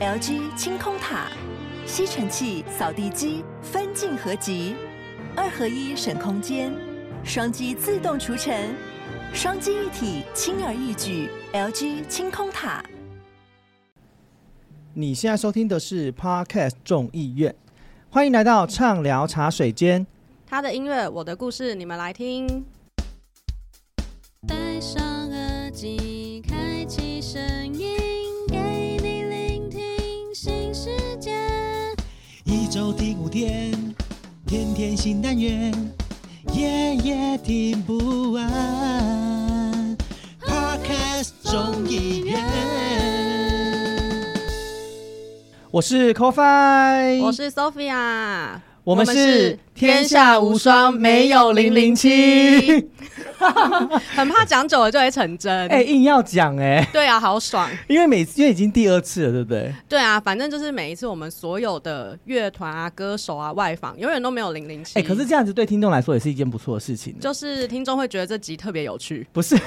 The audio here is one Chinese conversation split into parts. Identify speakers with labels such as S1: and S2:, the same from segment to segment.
S1: LG 清空塔，吸尘器、扫地机分镜合集，二合一省空间，双击自动除尘，双击一体轻而易举。LG 清空塔。
S2: 你现在收听的是 Podcast 众议院，欢迎来到畅聊茶水间。
S3: 他的音乐，我的故事，你们来听。戴上耳机，开启
S4: 声周听五天，天天新单元，夜夜听不完。Podcast 中医院。
S2: 我是 Coffee，
S3: 我是 Sophia，
S2: 我们是天下无双，没有零零七。
S3: 很怕讲久了就会成真，
S2: 哎、欸，硬要讲哎、欸，
S3: 对啊，好爽，
S2: 因为每次因为已经第二次了，对不对？
S3: 对啊，反正就是每一次我们所有的乐团啊、歌手啊外访，永远都没有零零七。
S2: 哎，可是这样子对听众来说也是一件不错的事情，
S3: 就是听众会觉得这集特别有趣，
S2: 不是？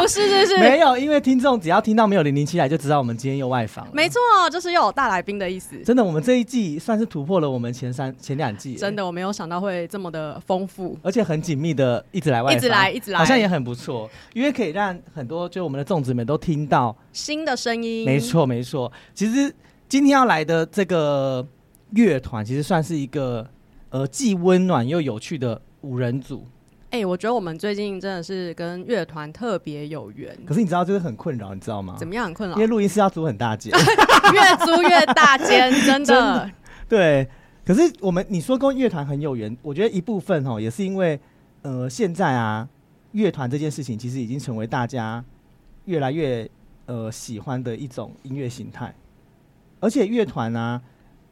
S3: 不是，是是，
S2: 没有，因为听众只要听到没有零零七来，就知道我们今天又外访。
S3: 没错，就是又有大来宾的意思。
S2: 真的，我们这一季算是突破了我们前三前两季。
S3: 真的，我没有想到会这么的丰富，
S2: 而且很紧密的一直来外访，
S3: 一直来，一直来，
S2: 好像也很不错。错，因为可以让很多就我们的粽子们都听到
S3: 新的声音。
S2: 没错，没错。其实今天要来的这个乐团，其实算是一个呃既温暖又有趣的五人组。
S3: 哎、欸，我觉得我们最近真的是跟乐团特别有缘。
S2: 可是你知道，就是很困扰，你知道吗？
S3: 怎么样很困扰？
S2: 因为录音室要租很大间，
S3: 越租越大间，真的，真的。
S2: 对。可是我们你说跟乐团很有缘，我觉得一部分哦，也是因为呃现在啊。乐团这件事情其实已经成为大家越来越呃喜欢的一种音乐形态，而且乐团啊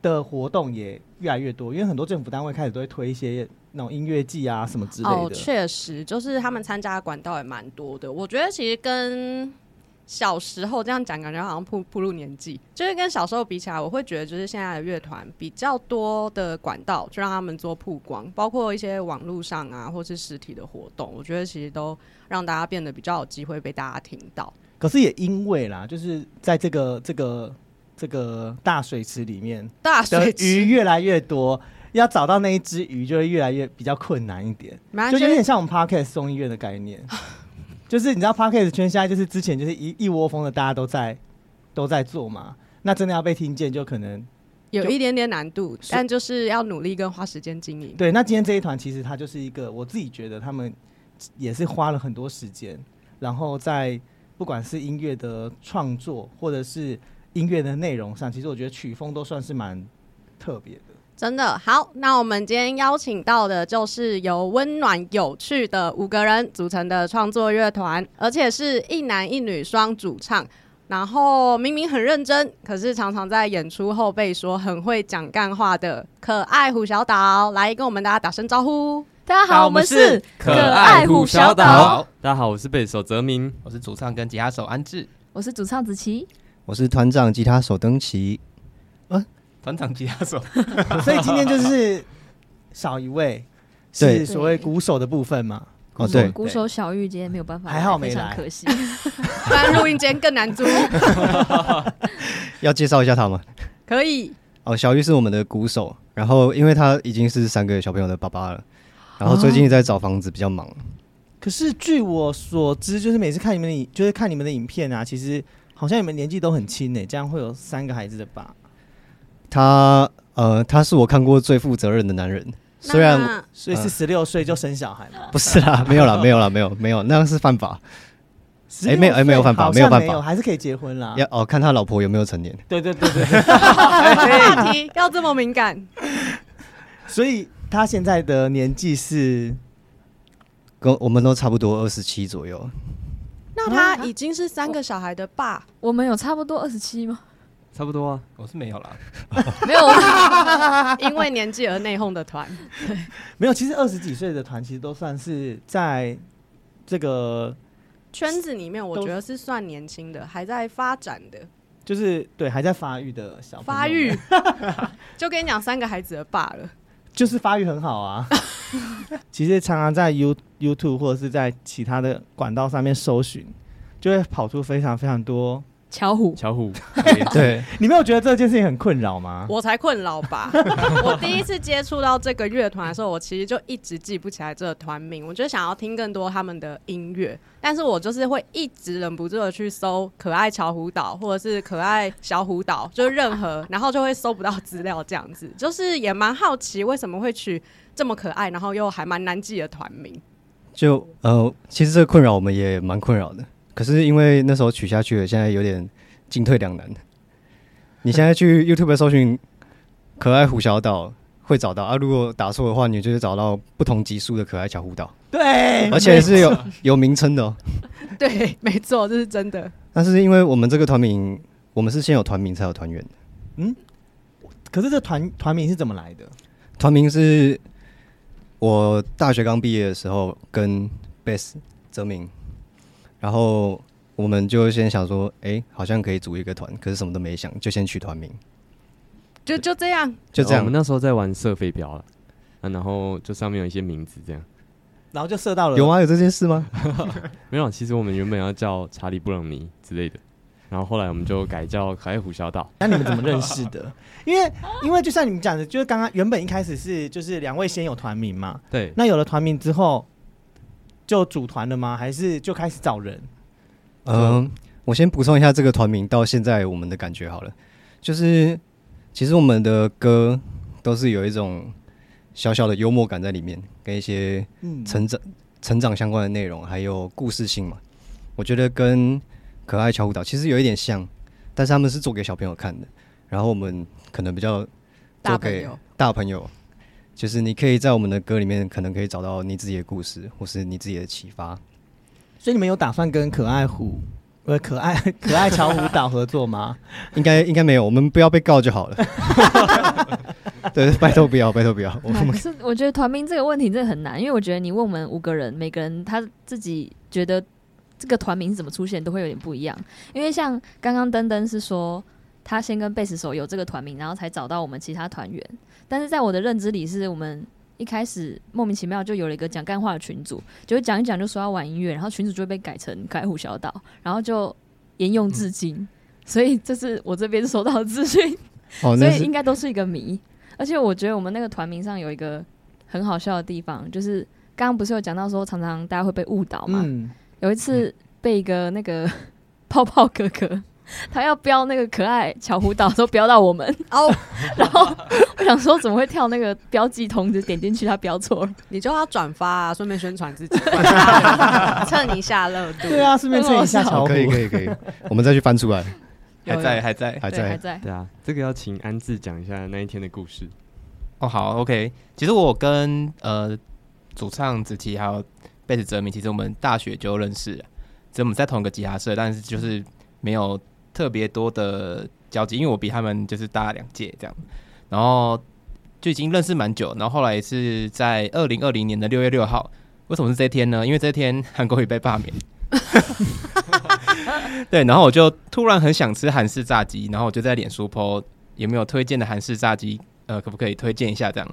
S2: 的活动也越来越多，因为很多政府单位开始都会推一些那种音乐季啊什么之类的。
S3: 哦，确实，就是他们参加的管道也蛮多的。我觉得其实跟小时候这样讲，感觉好像铺铺露年纪。就是跟小时候比起来，我会觉得就是现在的乐团比较多的管道，就让他们做曝光，包括一些网络上啊，或是实体的活动。我觉得其实都让大家变得比较有机会被大家听到。
S2: 可是也因为啦，就是在这个这个这个大水池里面，
S3: 大水池
S2: 鱼越来越多，要找到那一只鱼就会越来越比较困难一点，就有点像我们 Podcast 送医院的概念。就是你知道 Podcast 圈现在就是之前就是一一窝蜂的，大家都在都在做嘛。那真的要被听见，就可能
S3: 有一点点难度，但就是要努力跟花时间经营。
S2: 对，那今天这一团其实它就是一个，我自己觉得他们也是花了很多时间，然后在不管是音乐的创作或者是音乐的内容上，其实我觉得曲风都算是蛮特别的。
S3: 真的好，那我们今天邀请到的就是由温暖有趣的五个人组成的创作乐团，而且是一男一女双主唱。然后明明很认真，可是常常在演出后被说很会讲干话的可爱虎小岛，来跟我们大家打声招呼。
S5: 大家好，我们是可爱虎小岛。
S6: 大家好，我是贝斯手泽明，我是主唱跟吉他手安志，
S5: 我是主唱子琪，
S7: 我是团长吉他手登奇。
S6: 团长吉他手，
S2: 所以今天就是少一位，是所谓鼓手的部分嘛？
S7: 哦，对，
S5: 鼓手小玉今天没有办法，
S2: 还好没来，
S5: 可惜。
S3: 不然录音间更难租。
S7: 要介绍一下他吗？
S3: 可以。
S7: 哦，小玉是我们的鼓手，然后因为他已经是三个小朋友的爸爸了，然后最近在找房子，比较忙。
S2: 可是据我所知，就是每次看你们的，就是看你们的影片啊，其实好像你们年纪都很轻诶，这样会有三个孩子的爸。
S7: 他呃，他是我看过最负责任的男人。虽然
S2: 所以是十六岁就生小孩吗？
S7: 不是啦，没有啦，没有啦，没有，没有，那样是犯法。哎，没有，哎，没有犯法，没有犯法，
S2: 还是可以结婚啦。
S7: 要哦，看他老婆有没有成年。
S2: 对对对对，
S3: 话题要这么敏感。
S2: 所以他现在的年纪是
S7: 跟我们都差不多二十七左右。
S3: 那他已经是三个小孩的爸，
S5: 我们有差不多二十七吗？
S6: 差不多啊，我是没有啦，
S3: 没有，因为年纪而内讧的团，对，
S2: 没有。其实二十几岁的团，其实都算是在这个
S3: 圈子里面，我觉得是算年轻的，还在发展的，
S2: 就是对，还在发育的小
S3: 发育。就跟你讲，三个孩子的爸了，
S2: 就是发育很好啊。其实常常在 You YouTube 或者是在其他的管道上面搜寻，就会跑出非常非常多。
S5: 巧虎，
S6: 巧虎，
S7: 对，
S2: 你没有觉得这件事情很困扰吗？
S3: 我才困扰吧！我第一次接触到这个乐团的时候，我其实就一直记不起来这个团名。我就想要听更多他们的音乐，但是我就是会一直忍不住的去搜“可爱巧虎岛”或者是“可爱小虎岛”，就是任何，然后就会搜不到资料，这样子。就是也蛮好奇为什么会取这么可爱，然后又还蛮难记的团名。
S7: 就呃，其实这个困扰我们也蛮困扰的。可是因为那时候取下去了，现在有点进退两难。你现在去 YouTube 搜寻“可爱虎小岛”会找到啊，如果打错的话，你就是找到不同级数的可爱小虎岛。
S2: 对，
S7: 而且是有有名称的哦。
S3: 对，没错，这是真的。
S7: 但是因为我们这个团名，我们是先有团名才有团员的。
S2: 嗯，可是这团团名是怎么来的？
S7: 团名是我大学刚毕业的时候跟贝斯泽明。然后我们就先想说，哎，好像可以组一个团，可是什么都没想，就先取团名，
S3: 就就这样，
S7: 就这样。
S6: 我们那时候在玩射飞镖了，啊，然后就上面有一些名字这样，
S2: 然后就射到了。
S7: 有吗？有这件事吗？
S6: 没有，其实我们原本要叫查理布朗尼之类的，然后后来我们就改叫可爱虎小岛。
S2: 那你们怎么认识的？因为因为就像你们讲的，就是刚刚原本一开始是就是两位先有团名嘛，
S6: 对，
S2: 那有了团名之后。就组团了吗？还是就开始找人？
S7: 嗯，我先补充一下这个团名到现在我们的感觉好了，就是其实我们的歌都是有一种小小的幽默感在里面，跟一些成长、嗯、成长相关的内容，还有故事性嘛。我觉得跟可爱巧舞蹈其实有一点像，但是他们是做给小朋友看的，然后我们可能比较做给大朋友。就是你可以在我们的歌里面，可能可以找到你自己的故事，或是你自己的启发。
S2: 所以你们有打算跟可爱虎、呃可爱 可爱巧虎岛合作吗？
S7: 应该应该没有，我们不要被告就好了。对，拜托不要，拜托不要。我们
S5: 是我觉得团名这个问题真的很难，因为我觉得你问我们五个人，每个人他自己觉得这个团名是怎么出现，都会有点不一样。因为像刚刚登登是说。他先跟贝斯手有这个团名，然后才找到我们其他团员。但是在我的认知里，是我们一开始莫名其妙就有了一个讲干话的群组，就讲一讲就说要玩音乐，然后群组就会被改成可爱虎小岛，然后就沿用至今。嗯、所以这是我这边收到的资讯，哦、所以应该都是一个谜。而且我觉得我们那个团名上有一个很好笑的地方，就是刚刚不是有讲到说常常大家会被误导嘛？嗯、有一次被一个那个 泡泡哥哥。他要标那个可爱巧虎岛，都标到我们哦，然后我想说怎么会跳那个标记通知，点进去他标错了，
S3: 你就要转发啊，顺便宣传自己，蹭一下热度。
S2: 对啊，顺便蹭一下巧虎，
S7: 可以可以可以，我们再去翻出来，
S6: 还在还在。
S7: 还在。
S5: 还在，
S6: 对啊，这个要请安志讲一下那一天的故事。
S8: 哦，好，OK，其实我跟呃主唱子琪还有贝斯哲明，其实我们大学就认识了，所以我们在同一个吉他社，但是就是没有。特别多的交集，因为我比他们就是大两届这样，然后就已经认识蛮久。然后后来是在二零二零年的六月六号，为什么是这天呢？因为这天韩国瑜被罢免。对，然后我就突然很想吃韩式炸鸡，然后我就在脸书 po 有没有推荐的韩式炸鸡，呃，可不可以推荐一下这样？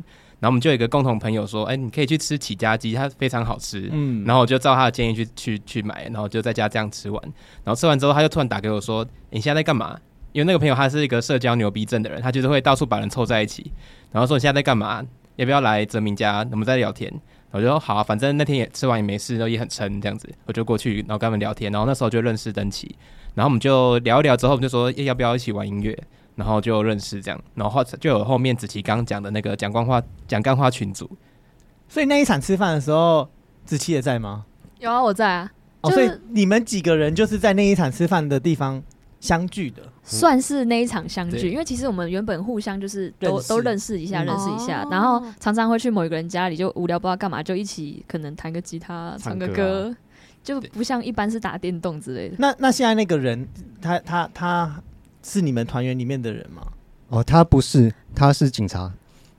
S8: 然后我们就有一个共同朋友说，哎、欸，你可以去吃起家鸡，它非常好吃。嗯，然后我就照他的建议去去去买，然后就在家这样吃完。然后吃完之后，他就突然打给我说，你现在在干嘛？因为那个朋友他是一个社交牛逼症的人，他就是会到处把人凑在一起。然后说你现在在干嘛？要不要来泽明家？我们在聊天。我就说好啊，反正那天也吃完也没事，然后也很撑这样子，我就过去，然后跟他们聊天。然后那时候就认识登奇，然后我们就聊一聊之后，我们就说要不要一起玩音乐。然后就认识这样，然后就有后面子琪刚刚讲的那个讲干话讲干话群组。
S2: 所以那一场吃饭的时候，子琪也在吗？
S5: 有啊，我在啊。
S2: 哦，所以你们几个人就是在那一场吃饭的地方相聚的，
S5: 算是那一场相聚。因为其实我们原本互相就是都认都认识一下，认识一下，然后常常会去某一个人家里，就无聊不知道干嘛，就一起可能弹个吉他、唱个歌，就不像一般是打电动之类的。
S2: 那那现在那个人，他他他。是你们团员里面的人吗？
S7: 哦，他不是，他是警察。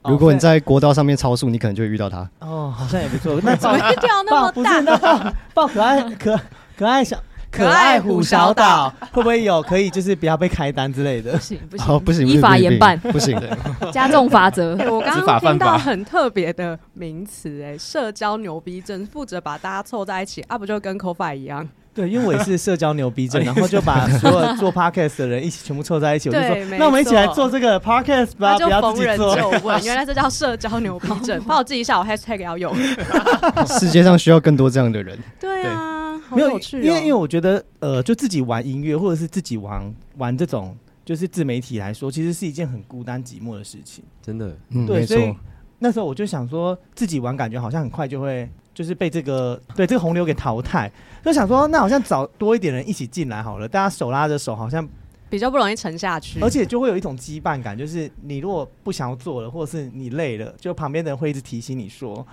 S7: 哦、如果你在国道上面超速，你可能就会遇到他。
S2: 哦，好像也不错。那
S3: 怎么会跳那么大？
S2: 不是，那报报可爱 可可爱小可爱虎小岛会不会有可以就是不要被开单之类的？
S5: 不行不行，
S7: 哦、不行，
S5: 依法严办，
S7: 不行，
S5: 加重罚则。
S3: 欸、我刚刚听到很特别的名词，哎，社交牛逼症，负责把大家凑在一起，啊，不就跟 Ko-Fi 一样？
S2: 对，因为我也是社交牛逼症，然后就把所有做 podcast 的人一起全部凑在一起，我就
S3: 说，
S2: 那我们一起
S3: 来
S2: 做这个 podcast 吧，
S3: 就
S2: 不要
S3: 逢人就
S2: 自己做。
S3: 问，原来这叫社交牛逼症。帮我记一下，我 hashtag 要用。
S7: 世界上需要更多这样的人。
S3: 对啊，好
S2: 没有，
S3: 趣哦。
S2: 因为因为我觉得，呃，就自己玩音乐或者是自己玩玩这种就是自媒体来说，其实是一件很孤单寂寞的事情。
S6: 真的，
S7: 嗯，
S2: 对所以
S7: 没错。
S2: 那时候我就想说，自己玩感觉好像很快就会就是被这个对这个洪流给淘汰，就想说，那好像找多一点人一起进来好了，大家手拉着手，好像
S3: 比较不容易沉下去，
S2: 而且就会有一种羁绊感，就是你如果不想要做了，或者是你累了，就旁边的人会一直提醒你说，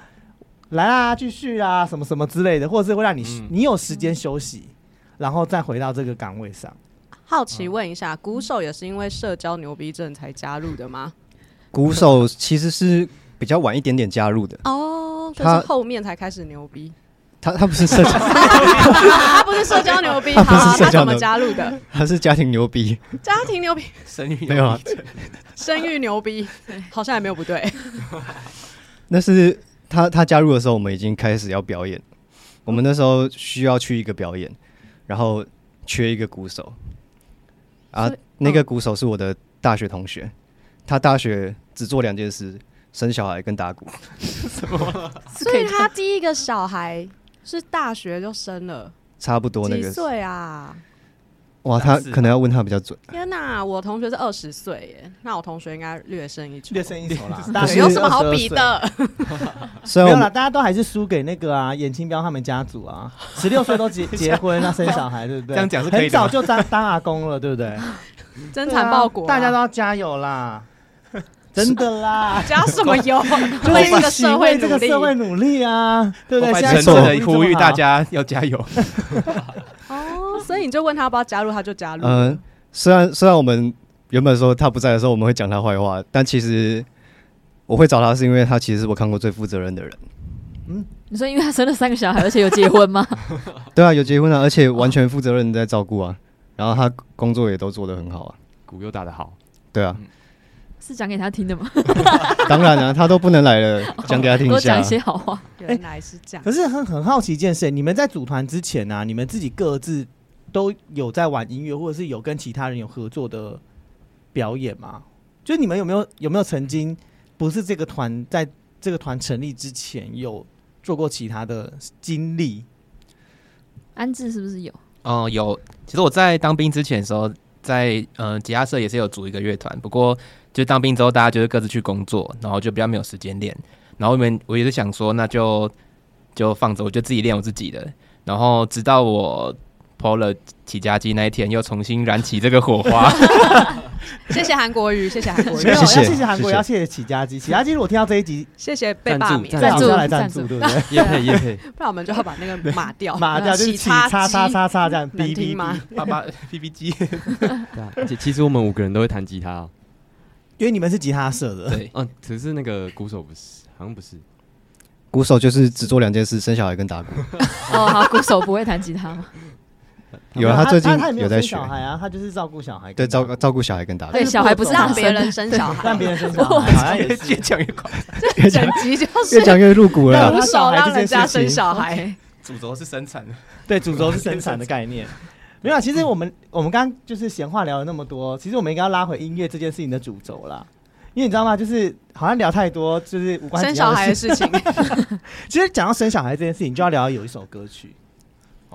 S2: 来啊，继续啊，什么什么之类的，或者是会让你、
S6: 嗯
S2: 你有时间休息，然后再回到这个岗位上。
S3: 好奇问一下，鼓手也是因为社交牛逼症才加入的吗？
S7: 鼓手其实是比较晚一点点加入的，
S3: 哦，就
S7: 他
S3: 是后面才开始牛逼，
S7: 他他不是社交，
S3: 他不是社交牛逼，
S7: 他不是
S3: 好，他怎么
S7: 社交牛
S3: 加入的？
S7: 他是家庭牛逼，
S3: 家庭牛逼，
S8: 生育
S7: 没有啊，
S3: 生育牛逼，好像也没有不对。
S7: 那是他他加入的时候，我们已经开始要表演，我们那时候需要去一个表演，然后缺一个鼓手，啊，那个鼓手是我的大学同学，他大学只做两件事：生小孩跟打鼓。
S3: 什么 所以他第一个小孩是大学就生了，
S7: 差不多那个，
S3: 几岁啊？
S7: 哇，他可能要问他比较准。
S3: 天哪，我同学是二十岁耶，那我同学应该略胜一筹。
S2: 略胜一筹啦，
S3: 对
S2: 大学
S3: 有什么好比的？
S2: 没有啦，大家都还是输给那个啊，颜清标他们家族啊，十六岁都结结婚，那生小孩，对不对？
S8: 这样讲是可以的
S2: 很早就当当阿公了，对不对？
S3: 真惨报国啊，
S2: 大家都要加油啦！真的啦，
S3: 加什么油？
S2: 就
S3: 为这个
S2: 是一起
S3: 社
S2: 会这个社
S3: 会。
S2: 努力啊，对不对？
S8: 我
S2: 现在
S7: 诚
S8: 诚
S2: 社会
S8: 的呼吁大家要加油。
S3: 哦，所以你就问他要不要加入，他就加入。
S7: 嗯，虽然虽然我们原本说他不在的时候我们会讲他坏话，但其实我会找他是因为他其实是我看过最负责任的人。
S5: 嗯你说因为他生了三个小孩，而且有结婚吗？
S7: 对啊，有结婚啊，而且完全负责任在照顾啊，然后他工作也都做得很好啊。
S6: 鼓又打得好，
S7: 对啊，
S5: 是讲给他听的吗？
S7: 当然啊，他都不能来了，讲给他听一下
S5: 多讲一。些好话。
S3: 原来是这样。
S2: 可是很很好奇一件事，你们在组团之前啊，你们自己各自都有在玩音乐，或者是有跟其他人有合作的表演吗？就你们有没有有没有曾经不是这个团在这个团成立之前有做过其他的经历？
S5: 安置是不是有？
S8: 哦、有。其实我在当兵之前的时候，在呃吉他社也是有组一个乐团，不过就当兵之后，大家就是各自去工作，然后就比较没有时间练。然后我们我也是想说，那就就放着，我就自己练我自己的。然后直到我 PO 了起家机那一天，又重新燃起这个火花。
S3: 谢谢韩国瑜，谢谢韩国瑜
S2: 没有，，要谢谢谢谢
S7: 韩国，
S2: 要谢谢起家机。起家机，如果听到这一集，
S3: 谢谢被罢免，
S6: 赞
S2: 最好是要
S5: 赞助
S2: 来赞助，
S5: 对不
S2: 对不对？
S6: 叶配叶配，
S3: 不然我们就要把那个码掉，
S2: 码掉就是起
S3: 叉
S2: 叉叉叉叉这样，
S3: 能
S2: 哔哔
S3: 听吗
S2: 哔。？
S8: 爸爸 P P G，
S6: 对啊，而且其实我们五个人都会弹吉他哦，
S2: 因为你们是吉他社的，
S8: 对，
S6: 嗯，只是那个鼓手不是，好像不是，
S7: 鼓手就是只做两件事：生小孩跟打鼓。
S5: 哦，好，鼓手不会弹吉他吗？
S7: 有啊，他最近
S2: 他也没有
S7: 在学，
S2: 小孩啊，他就是照顾小孩，
S7: 对，照照顾小孩跟打鼓
S5: 对，。小孩不是他让别
S3: 人生小孩，
S2: 让别人生小孩，好像也是
S8: 越讲越快。
S7: 越
S3: 讲就是
S7: 越讲越入骨了。
S3: 鼓手让人家生小孩。
S8: 主轴是生产的，
S2: 对，主轴是生产的概念。没有啊，其实我们我们刚刚就是闲话聊了那么多，其实我们应该要拉回音乐这件事情的主轴啦。因为你知道吗？就是好像聊太多，就是无关
S3: 生小孩的
S2: 事。
S3: 情，
S2: 其实讲到生小孩这件事情，就要聊有一首歌曲，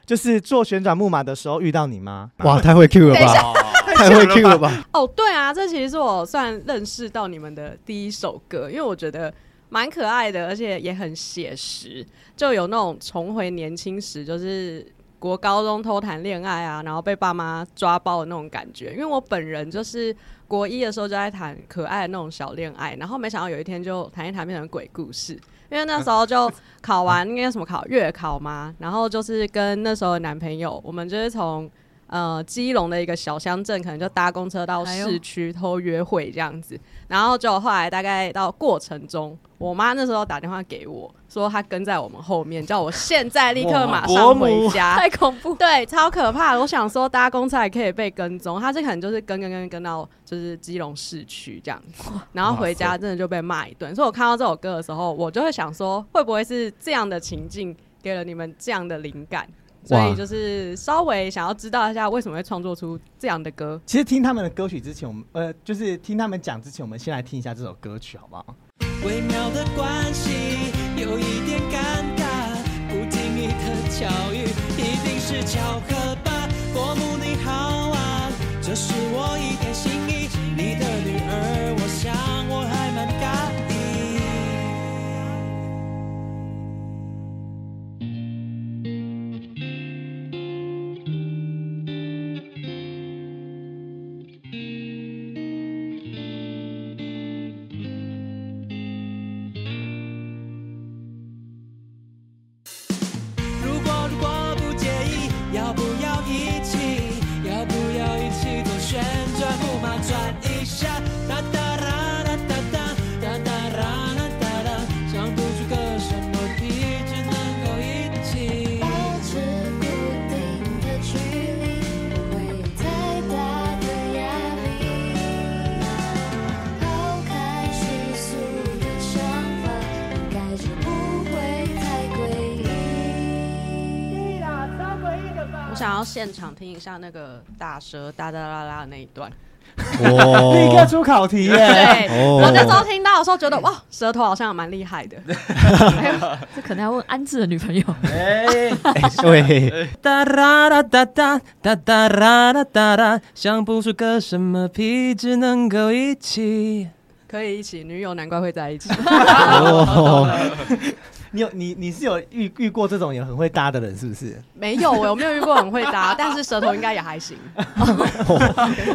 S2: 就是做旋转木马的时候遇到你吗？
S7: 哇，太会 Q 了吧！太会 Q 了吧！
S3: 哦，对啊，这其实是我算认识到你们的第一首歌，因为我觉得蛮可爱的，而且也很写实，就有那种重回年轻时，就是国高中偷谈恋爱啊，然后被爸妈抓包的那种感觉。因为我本人就是国一的时候就在谈可爱的那种小恋爱，然后没想到有一天就谈一谈变成鬼故事。因为那时候就考完应该什么考月考嘛，然后就是跟那时候的男朋友，我们就是从呃基隆的一个小乡镇，可能就搭公车到市区偷约会这样子，然后就后来大概到过程中，我妈那时候打电话给我说她跟在我们后面，叫我现在立刻马上回家，
S5: 太恐怖。
S3: 对，超可怕的。我想说搭公车还可以被跟踪，她这可能就是跟跟跟跟到就是基隆市区这样子，然后回家真的就被骂一顿。所以我看到这首歌的时候，我就会想说，会不会是这样的情境给了你们这样的灵感？所以就是稍微想要知道一下为什么会创作出这样的歌。
S2: 其实听他们的歌曲之前，我们呃，就是听他们讲之前，我们先来听一下这首歌曲，好不好？
S4: 微妙的关系有一点尴尬，不经意的巧遇一定是巧合吧？伯母你好啊，这是我一点心意，你的女儿，我想
S3: 场听一下那个大蛇哒哒啦啦的那一段，
S2: 哇，立刻出考题耶！
S3: 对，
S7: 哦
S3: 我那时候听到的时候觉得哇，舌头好像蛮厉害的。
S5: 这可能要问安志的女朋友。
S2: 哎，
S7: 对，
S8: 哒啦啦哒哒哒哒啦啦哒哒，想不出个什么屁，只能够一起。
S3: 可以一起，女友难怪会在一起。
S7: 哦，
S2: 你有你你是有遇遇过这种也很会搭的人是不是？
S3: 没有，我没有遇过很会搭，但是舌头应该也还行。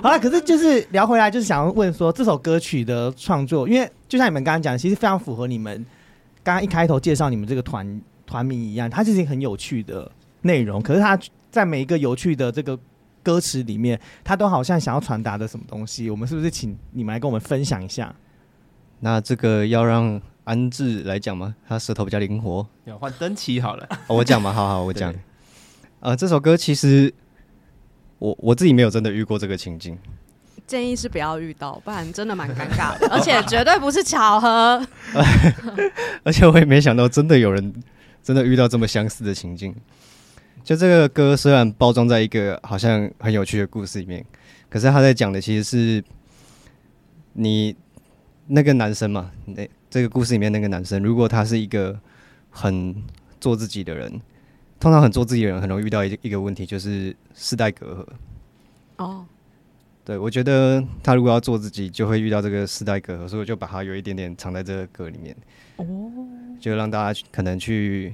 S2: 好了，可是就是聊回来，就是想要问说这首歌曲的创作，因为就像你们刚刚讲，其实非常符合你们刚刚一开头介绍你们这个团团名一样，它就是很有趣的内容。可是它在每一个有趣的这个歌词里面，它都好像想要传达的什么东西。我们是不是请你们来跟我们分享一下？
S7: 那这个要让安置来讲吗？他舌头比较灵活。
S8: 要换灯奇好了，
S7: 哦、我讲嘛，好好，我讲
S8: 对。
S7: 呃，这首歌其实我我自己没有真的遇过这个情境，
S3: 建议是不要遇到，不然真的蛮尴尬的，而且绝对不是巧合。
S7: 而且我也没想到真的有人真的遇到这么相似的情境。就这个歌虽然包装在一个好像很有趣的故事里面，可是他在讲的其实是你。那个男生嘛，那这个故事里面那个男生，如果他是一个很做自己的人，通常很做自己的人很容易遇到一一个问题，就是世代隔阂。
S3: 哦，
S7: 对，我觉得他如果要做自己，就会遇到这个世代隔阂，所以我就把它有一点点藏在这个歌里面。哦，就让大家可能去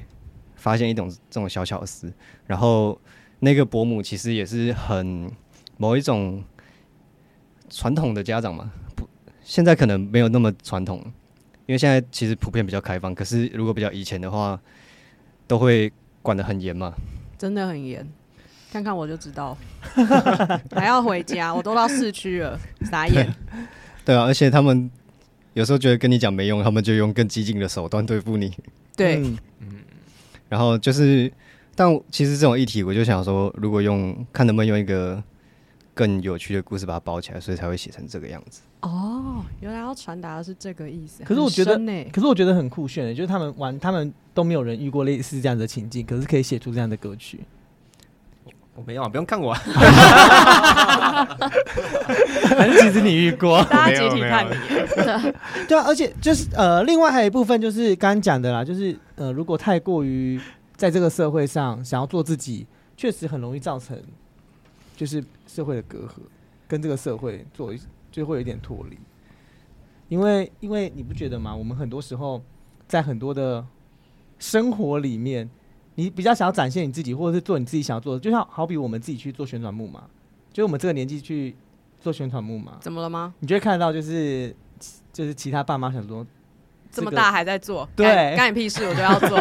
S7: 发现一种这种小巧思。然后那个伯母其实也是很某一种传统的家长嘛。现在可能没有那么传统，因为现在其实普遍比较开放。可是如果比较以前的话，都会管得很严嘛。
S3: 真的很严，看看我就知道。还要回家，我都到市区了，傻眼。
S7: 对啊，而且他们有时候觉得跟你讲没用，他们就用更激进的手段对付你。
S3: 对，
S2: 嗯，
S7: 然后就是，但其实这种议题，我就想说，如果用看能不能用一个更有趣的故事把它包起来，所以才会写成这个样子。
S3: 哦，原来要传达的是这个意思。
S2: 可是我觉得，
S3: 呢，
S2: 可是我觉得很酷炫的，就是他们玩，他们都没有人遇过类似这样的情境，可是可以写出这样的歌曲。
S8: 我没有啊，不用看我啊。
S2: 反正其实你遇过，
S3: 大家集体看你。
S2: 对啊，而且就是呃，另外还有一部分就是刚刚讲的啦，就是呃，如果太过于在这个社会上想要做自己，确实很容易造成就是社会的隔阂，跟这个社会做一。就会有点脱离，因为因为你不觉得吗？我们很多时候在很多的生活里面，你比较想要展现你自己，或者是做你自己想要做的，就像好比我们自己去做旋转木马，就我们这个年纪去做旋转木马，
S3: 怎么了吗？
S2: 你就会看得到，就是就是其他爸妈想说，
S3: 这么大还在做，
S2: 对，
S3: 干你屁事，我都要做，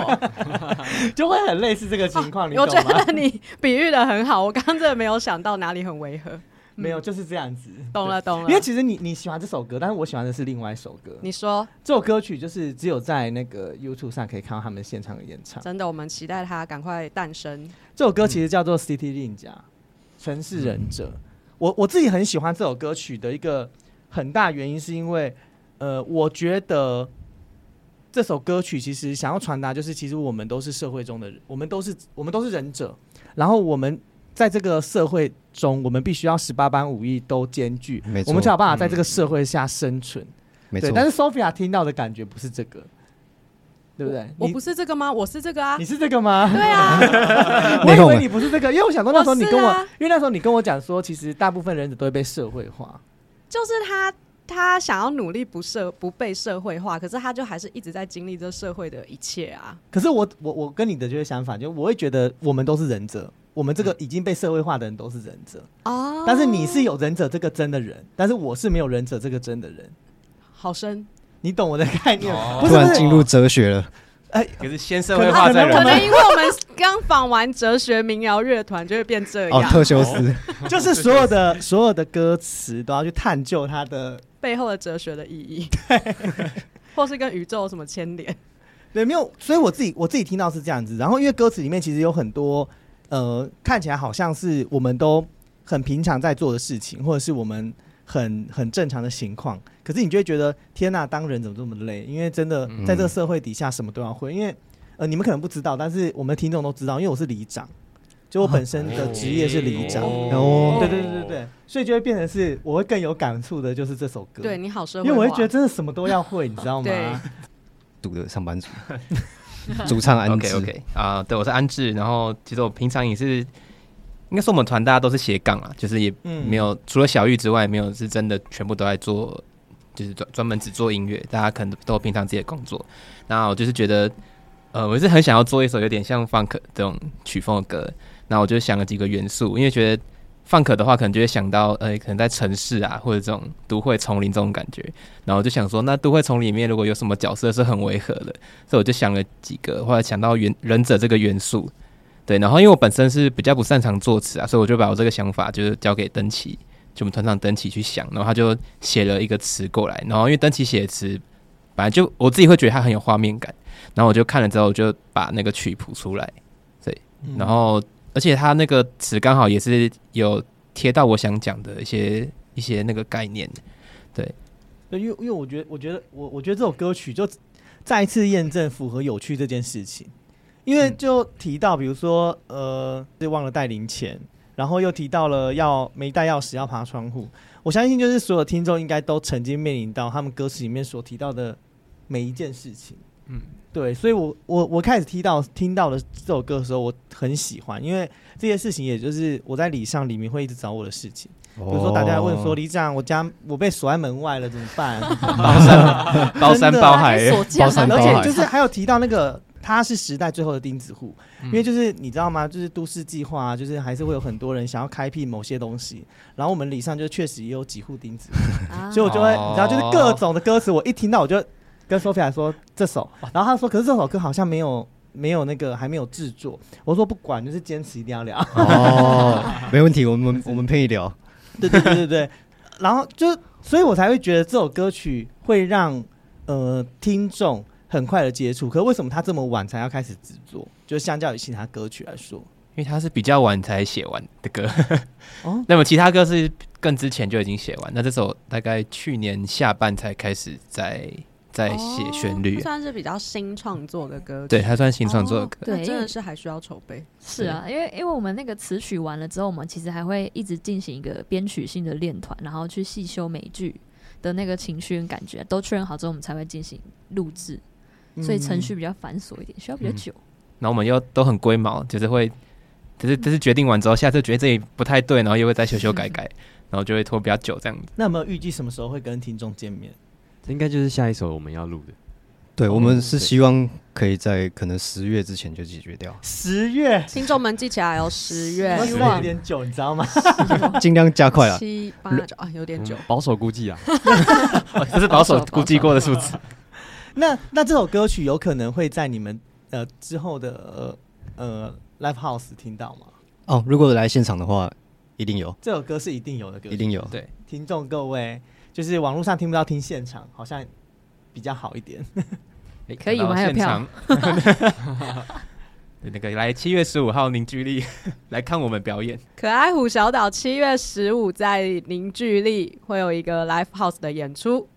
S2: 就会很类似这个情况。
S3: 哦，我觉得你比喻的很好，我刚刚真的没有想到哪里很违和。
S2: 没有，就是这样子。
S3: 懂了，懂了。
S2: 因为其实你你喜欢这首歌，但是我喜欢的是另外一首歌。
S3: 你说
S2: 这首歌曲就是只有在那个 YouTube 上可以看到他们现场的演唱。
S3: 真的，我们期待它赶快诞生。
S2: 这首歌其实叫做《City Ninja》，城市忍者。我我自己很喜欢这首歌曲的一个很大原因，是因为呃，我觉得这首歌曲其实想要传达就是，其实我们都是社会中的人，我们都是我们都是忍者。然后我们在这个社会中，我们必须要十八般武艺都兼具，
S7: 没错
S2: 我们才有办法在这个社会下生存。对，
S7: 没错。
S2: 但是 Sophia 听到的感觉不是这个，对不对？你
S3: 我不是这个吗？我是这个啊
S2: 你。是这个吗？
S3: 对啊，
S2: 我以为你不是这个，因为我想说那时候你跟我，
S3: 我啊
S2: 因为那时候你跟我讲说，其实大部分人都会被社会化。
S3: 就是他，他想要努力不社不被社会化，可是他就还是一直在经历这社会的一切啊。
S2: 可是我我我跟你的就是想法，就我会觉得我们都是忍者，我们这个已经被社会化的人都是忍者。
S3: 哦。
S2: 但是你是有忍者这个真的人，但是我是没有忍者这个真的人，
S3: 好深，
S2: 你懂我的概念？
S7: 突然进入哲学了，
S2: 哎，
S8: 可是先社会化再
S2: 可
S8: 人们
S3: 可能因为我们刚访完哲学民谣乐团，就会变这
S7: 哦，
S3: 样，
S7: 特修斯，
S2: 就是所有的 所有的歌词都要去探究它的，
S3: 背后的哲学的意义，对，或是跟宇宙有什么牵连？
S2: 对，没有，所以我自己我自己听到是这样子，然后因为歌词里面其实有很多呃看起来好像是我们都很平常在做的事情，或者是我们很很正常的情况，可是你就会觉得天呐，当人怎么这么累？因为真的在这个社会底下什么都要会，因为呃你们可能不知道，但是我们听众都知道，因为我是里长，就我本身的职业是里长，
S7: 哦。
S2: 对对对对对，所以就会变成是我会更有感触的，就是这首歌，
S3: 对你好社会，
S2: 因为我会觉得真的什么都要会，你知道吗？
S3: 对。
S7: 赌的上班族，主唱安
S8: OK
S7: 志
S8: OK 啊、对，我是安志。然后其实我平常也是，应该说我们团大家都是斜杠啊，就是也
S2: 嗯
S8: 没有、除了小玉之外，没有是真的全部都在做，就是专专门只做音乐。大家可能都有平常自己的工作。那我就是觉得，呃，我是很想要做一首有点像 funk 这种曲风的歌。那我就想了几个元素，因为觉得 funk 的话，可能就会想到，呃，可能在城市啊，或者这种都会丛林这种感觉。然后就想说，那都会丛林里面如果有什么角色是很违和的，所以我就想了几个，或者想到忍忍者这个元素。对，然后因为我本身是比较不擅长作词啊，所以我就把我这个想法就是交给登奇，就我们团长登奇去想，然后他就写了一个词过来。然后因为登奇写的词本来就我自己会觉得他很有画面感，然后我就看了之后，我就把那个曲谱出来。对，然后而且他那个词刚好也是有贴到我想讲的一些一些那个概念。对，
S2: 对，因为因为我觉得，我觉得我我觉得这首歌曲就再一次验证符合有趣这件事情，因为就提到，比如说，呃，就忘了带零钱，然后又提到了要没带钥匙要爬窗户。我相信，就是所有听众应该都曾经面临到他们歌词里面所提到的每一件事情。
S8: 嗯，
S2: 对，所以我我我开始听到听到的这首歌的时候，我很喜欢，因为这些事情也就是我在里上里面会一直找我的事情。比如说，大家问说：“李长，我家我被锁在门外了，怎么办？”
S8: 包山包山包海，
S7: 包山包
S2: 而且就是还有提到那个他是时代最后的钉子户，因为就是你知道吗？就是都市计划啊，就是还是会有很多人想要开辟某些东西，然后我们李上就确实也有几户钉子户，
S5: 啊
S2: 所以我就会
S8: 哦
S2: 你知道，就是各种的歌词，我一听到我就跟 Sophia 说这首，然后他说可是这首歌好像没有没有那个还没有制作，我说不管，就是坚持一定要聊。
S7: 哦，没问题，我们 我们可以聊。
S2: 对对对对对，然后就，所以我才会觉得这首歌曲会让呃听众很快的接触。可是为什么他这么晚才要开始制作？就相较于其他歌曲来说，
S8: 因为他是比较晚才写完的歌。
S2: 哦
S8: 那么其他歌是更之前就已经写完，那这首大概去年下半才开始在在写旋律
S3: 哦，算是比较新创作的歌曲，
S8: 对，还算新创作的歌。
S3: 那
S5: 对
S3: 真的是还需要筹备。
S5: 是啊，因为因为我们那个词曲完了之后，我们其实还会一直进行一个编曲性的练团，然后去细修每句的那个情绪跟感觉，都确认好之后，我们才会进行录制。所以程序比较繁琐一点，需要比较久。
S8: 然后我们又都很龟毛，就是会，就是就是决定完之后，下次觉得这里不太对，然后又会再修修改 改，然后就会拖比较久这样子。
S2: 那有没有预计什么时候会跟听众见面？
S6: 这应该就是下一首我们要录的。
S7: 对，我们是希望可以在可能十月之前就解决掉，
S2: 十月，
S3: 听众们记起来哦，十月
S2: 我觉得有点久，你知道吗？
S7: 尽量加快啊。
S3: 七八九啊，有点久
S6: 嗯。保守估计啊，
S8: 哦 这是保守估计过的数字。
S2: 那那这首歌曲有可能会在你们呃之后的呃呃 live house 听到吗？
S7: 哦，如果来现场的话，一定有，
S2: 这首歌是一定有的歌曲，
S7: 一定有。
S8: 对，
S2: 听众各位，就是网络上听不到，听现场好像比较好一点。
S8: 诶
S5: 可以我们还有票。
S8: 那个来七月十五号凝聚力 来看我们表演。
S3: 可爱虎小岛七月十五在凝聚力会有一个 live house 的演出，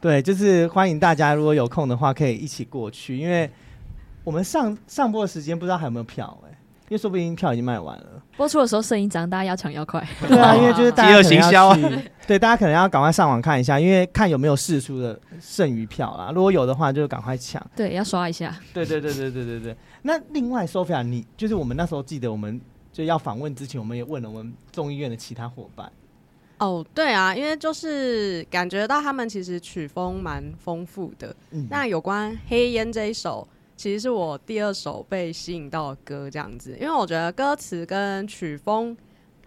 S2: 对，就是欢迎大家，如果有空的话，可以一起过去，因为我们上上播的时间不知道还有没有票哎、因为说不定票已经卖完了。
S5: 播出的时候剩一张，大家要抢要快。
S2: 对啊，因为就是大家饥饿
S8: 行销啊
S2: 要去，对，大家可能要赶快上网看一下，因为看有没有释出的剩余票啦。如果有的话，就赶快抢。
S5: 对，要刷一下。
S2: 对对对对对对对。那另外，Sophia，你就是我们那时候记得，我们就要访问之前，我们也问了我们众议院的其他伙伴。
S3: 哦，对啊，因为就是感觉到他们其实曲风蛮丰富的。
S2: 嗯，
S3: 那有关《黑烟》这一首，其实是我第二首被吸引到的歌，这样子，因为我觉得歌词跟曲风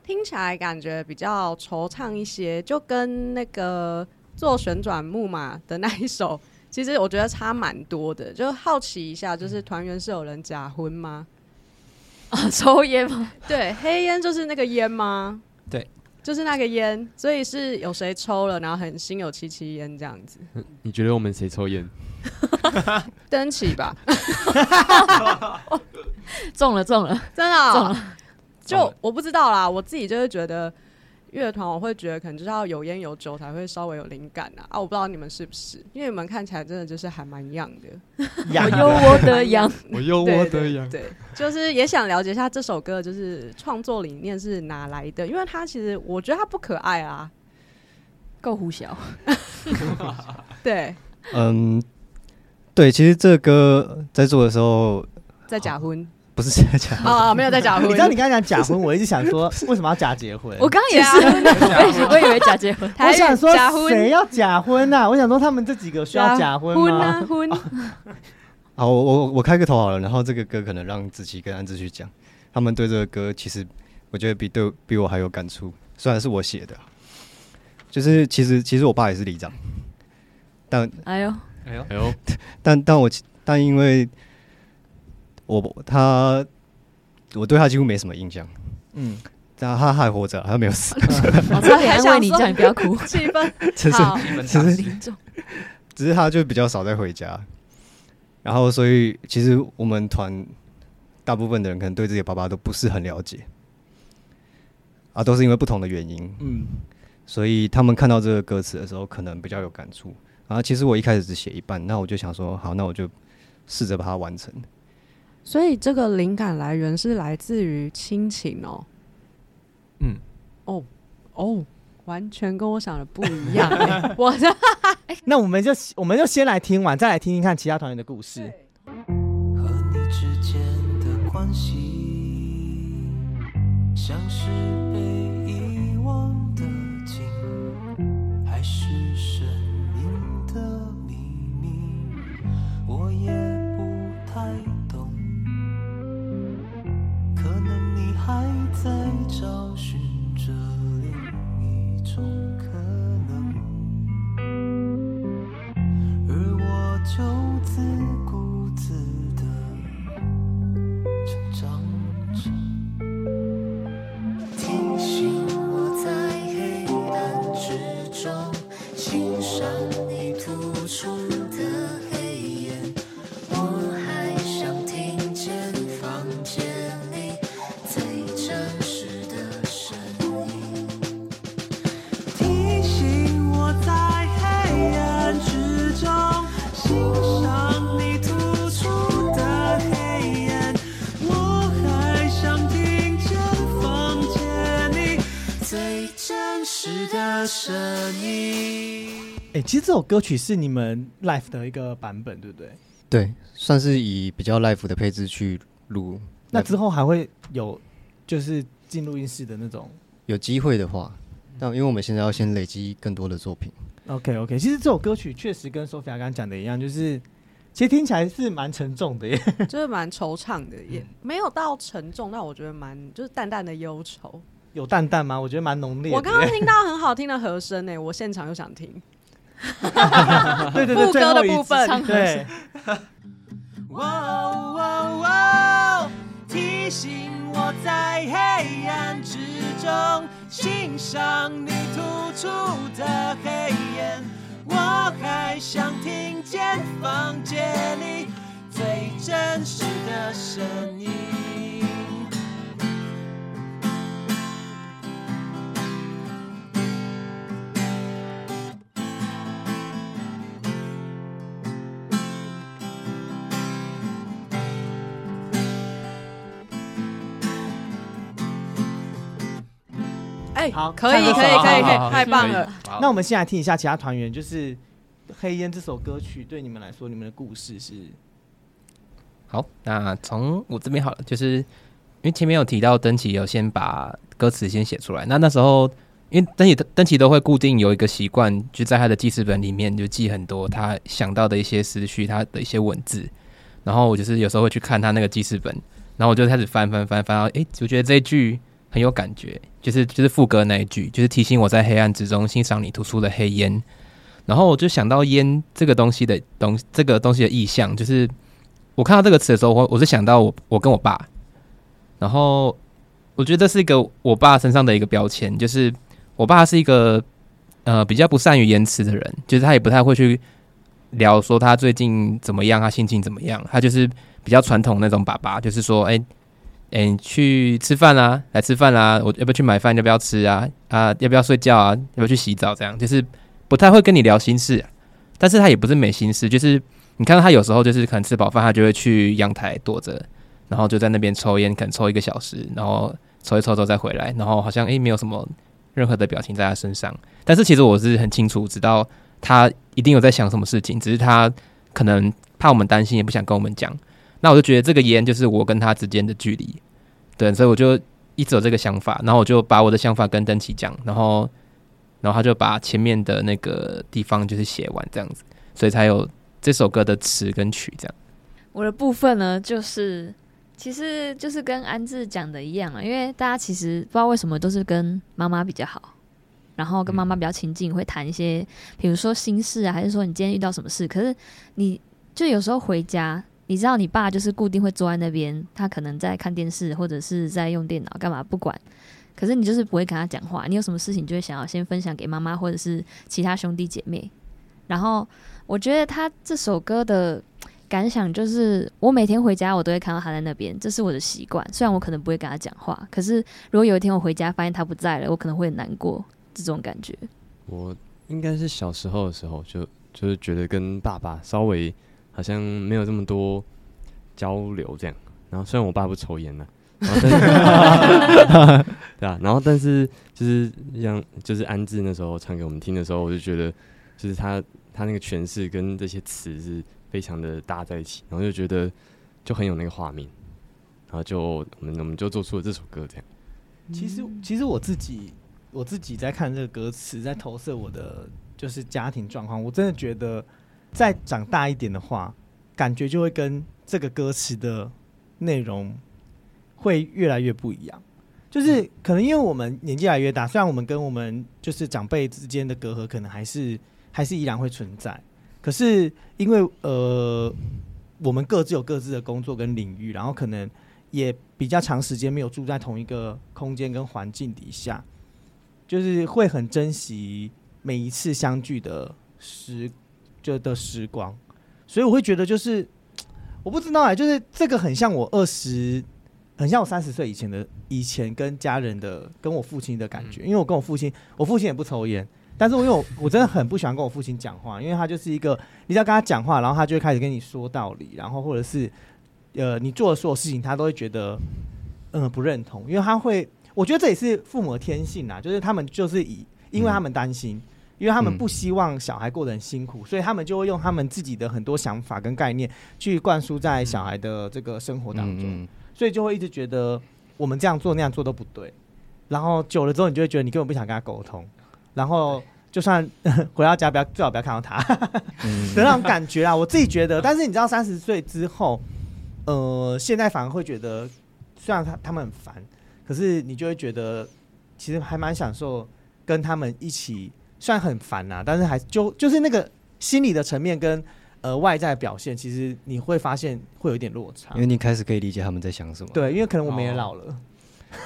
S3: 听起来感觉比较惆怅一些，就跟那个做旋转木马的那一首，其实我觉得差蛮多的。就好奇一下，就是团员是有人假婚吗？
S5: 啊，抽烟吗？
S3: 对，黑烟就是那个烟吗？
S8: 对，
S3: 就是那个烟，所以是有谁抽了，然后很心有戚戚焉这样子。
S6: 你觉得我们谁抽烟？
S3: 登起吧，
S5: 中了中了，
S3: 真的哦、
S5: 中了。
S3: 就我不知道啦，我自己就是觉得乐团，我会觉得可能就是要有烟有酒才会稍微有灵感啊。啊，我不知道你们是不是，因为你们看起来真的就是还蛮 young 的。
S5: 我有我的羊，
S6: 我有
S3: 对
S6: 我的羊。
S3: 对，就是也想了解一下这首歌就是创作理念是哪来的，因为它其实我觉得它不可爱啊。
S5: 够胡小。
S3: 对，
S7: 嗯，对，其实这个歌在做的时候
S3: 在假婚
S7: 不是在讲，
S3: 啊、没有在假婚。
S2: 你知道你刚才讲假婚，我一直想说 为什么要假结婚？
S5: 我刚刚也是，我以为假结婚。
S2: 我想说
S3: 假婚
S2: 谁要假婚呐、啊？我想说他们这几个需要假婚吗？
S3: 婚啊婚，
S7: 好，我我我开个头好了，然后这个歌可能让子琪跟安志去讲，他们对这个歌其实我觉得比对比我还有感触，虽然是我写的，就是其实其实我爸也是里长，但
S5: 哎呦，
S8: 哎呦，
S6: 哎呦，
S7: 但但我但因为我他我对他几乎没什么印象，
S2: 嗯，
S7: 但他还活着，他没有死，
S5: 我差点安慰你，叫你不要哭。
S3: 气氛。
S7: 只是
S3: 好，
S7: 只是
S5: 林总，
S7: 只是他就比较少再回家，然后所以其实我们团大部分的人可能对自己的爸爸都不是很了解，啊，都是因为不同的原因，
S2: 嗯，
S7: 所以他们看到这个歌词的时候可能比较有感触。然后其实我一开始只写一半，那我就想说，好，那我就试着把它完成。
S3: 所以这个灵感来源是来自于亲情哦。
S8: 嗯，
S3: 哦哦，完全跟我想的不一样、欸。我的
S2: 那我们就我们就先来听完，再来听听看其他团员的故事。
S9: 和你之间的关系，像是被
S2: 其实这首歌曲是你们 l i f e 的一个版本，对不对？
S7: 对，算是以比较 l i f e 的配置去录。
S2: 那之后还会有就是进录音室的那种。
S7: 有机会的话，但因为我们现在要先累积更多的作品。
S2: OK OK，其实这首歌曲确实跟 Sophia 刚刚讲的一样，就是其实听起来是蛮沉重的耶。
S3: 就是蛮惆怅的，也没有到沉重，但我觉得蛮就是淡淡的忧愁。
S2: 有淡淡吗？我觉得蛮浓烈的。
S3: 我刚刚听到很好听的和声呢，我现场又想听
S2: 对对对，
S3: 副歌的部分。
S2: 对，
S9: 哦哦哦，提醒我在黑暗之中欣赏你突出的黑眼，我还想听见房间里最真实的声音。
S3: 哎、
S2: 好
S3: 可以，可以，可以，可以，太棒了！
S2: 那我们先来听一下其他团员，就是《黑烟》这首歌曲对你们来说，你们的故事是？
S8: 好，那从我这边好了，就是因为前面有提到登奇有先把歌词先写出来，那那时候因为登奇登奇都会固定有一个习惯，就在他的记事本里面就记很多他想到的一些思绪，他的一些文字，然后我就是有时候会去看他那个记事本，然后我就开始翻翻翻翻到，哎，我觉得这一句很有感觉，就是就是副歌那一句，就是提醒我在黑暗之中欣赏你吐出的黑烟，然后我就想到烟这个东西的东这个东西的意象，就是。我看到这个词的时候，我我是想到我我跟我爸，然后我觉得这是一个我爸身上的一个标签，就是我爸是一个呃比较不善于言辞的人，就是他也不太会去聊说他最近怎么样，他心情怎么样，他就是比较传统那种爸爸，就是说，哎哎，去吃饭啊，来吃饭啊，我要不要去买饭？要不要吃啊？啊，要不要睡觉啊？要不要去洗澡？这样就是不太会跟你聊心事，但是他也不是没心事，就是。你看到他有时候就是可能吃饱饭，他就会去阳台躲着，然后就在那边抽烟，可能抽一个小时，然后抽一抽之后再回来，然后好像诶、欸、没有什么任何的表情在他身上。但是其实我是很清楚知道他一定有在想什么事情，只是他可能怕我们担心，也不想跟我们讲。那我就觉得这个烟就是我跟他之间的距离，对，所以我就一直有这个想法，然后我就把我的想法跟登奇讲，然后然后他就把前面的那个地方就是写完这样子，所以才有。这首歌的词跟曲这样，
S5: 我的部分呢，就是其实就是跟安志讲的一样啊，因为大家其实不知道为什么都是跟妈妈比较好，然后跟妈妈比较亲近，会谈一些，比如说心事啊，还是说你今天遇到什么事。可是你就有时候回家，你知道你爸就是固定会坐在那边，他可能在看电视或者是在用电脑干嘛不管，可是你就是不会跟他讲话，你有什么事情就会想要先分享给妈妈或者是其他兄弟姐妹，然后。我觉得他这首歌的感想就是，我每天回家我都会看到他在那边，这是我的习惯。虽然我可能不会跟他讲话，可是如果有一天我回家发现他不在了，我可能会很难过。这种感觉，
S6: 我应该是小时候的时候就就是觉得跟爸爸稍微好像没有这么多交流这样。然后虽然我爸不抽烟呢，然后但是对啊，然后但是就是像就是安志那时候唱给我们听的时候，我就觉得就是他。他那个诠释跟这些词是非常的搭在一起，然后就觉得就很有那个画面，然后就我们我们就做出了这首歌这样。
S2: 其实其实我自己我自己在看这个歌词，在投射我的就是家庭状况，我真的觉得再长大一点的话，感觉就会跟这个歌词的内容会越来越不一样。就是可能因为我们年纪越来越大，虽然我们跟我们就是长辈之间的隔阂可能还是。还是依然会存在，可是因为呃，我们各自有各自的工作跟领域，然后可能也比较长时间没有住在同一个空间跟环境底下，就是会很珍惜每一次相聚的时就的时光，所以我会觉得就是 我不知道哎，就是这个很像我二十，很像我三十岁以前的以前跟家人的跟我父亲的感觉，因为我跟我父亲，我父亲也不抽烟。但是，因为我我真的很不喜欢跟我父亲讲话，因为他就是一个，你只要跟他讲话，然后他就会开始跟你说道理，然后或者是，呃，你做的所有事情，他都会觉得，嗯、呃，不认同，因为他会，我觉得这也是父母的天性啊，就是他们就是以，因为他们担心，因为他们不希望小孩过得很辛苦，所以他们就会用他们自己的很多想法跟概念去灌输在小孩的这个生活当中，所以就会一直觉得我们这样做那样做都不对，然后久了之后，你就会觉得你根本不想跟他沟通。然后就算 回到家，不要最好不要看到他的那种感觉啊，我自己觉得。但是你知道，三十岁之后，呃，现在反而会觉得，虽然他他们很烦，可是你就会觉得，其实还蛮享受跟他们一起。虽然很烦呐，但是还就就是那个心理的层面跟呃外在的表现，其实你会发现会有一点落差。
S7: 因为你开始可以理解他们在想什么。
S2: 对，因为可能我们也老了。
S7: 哦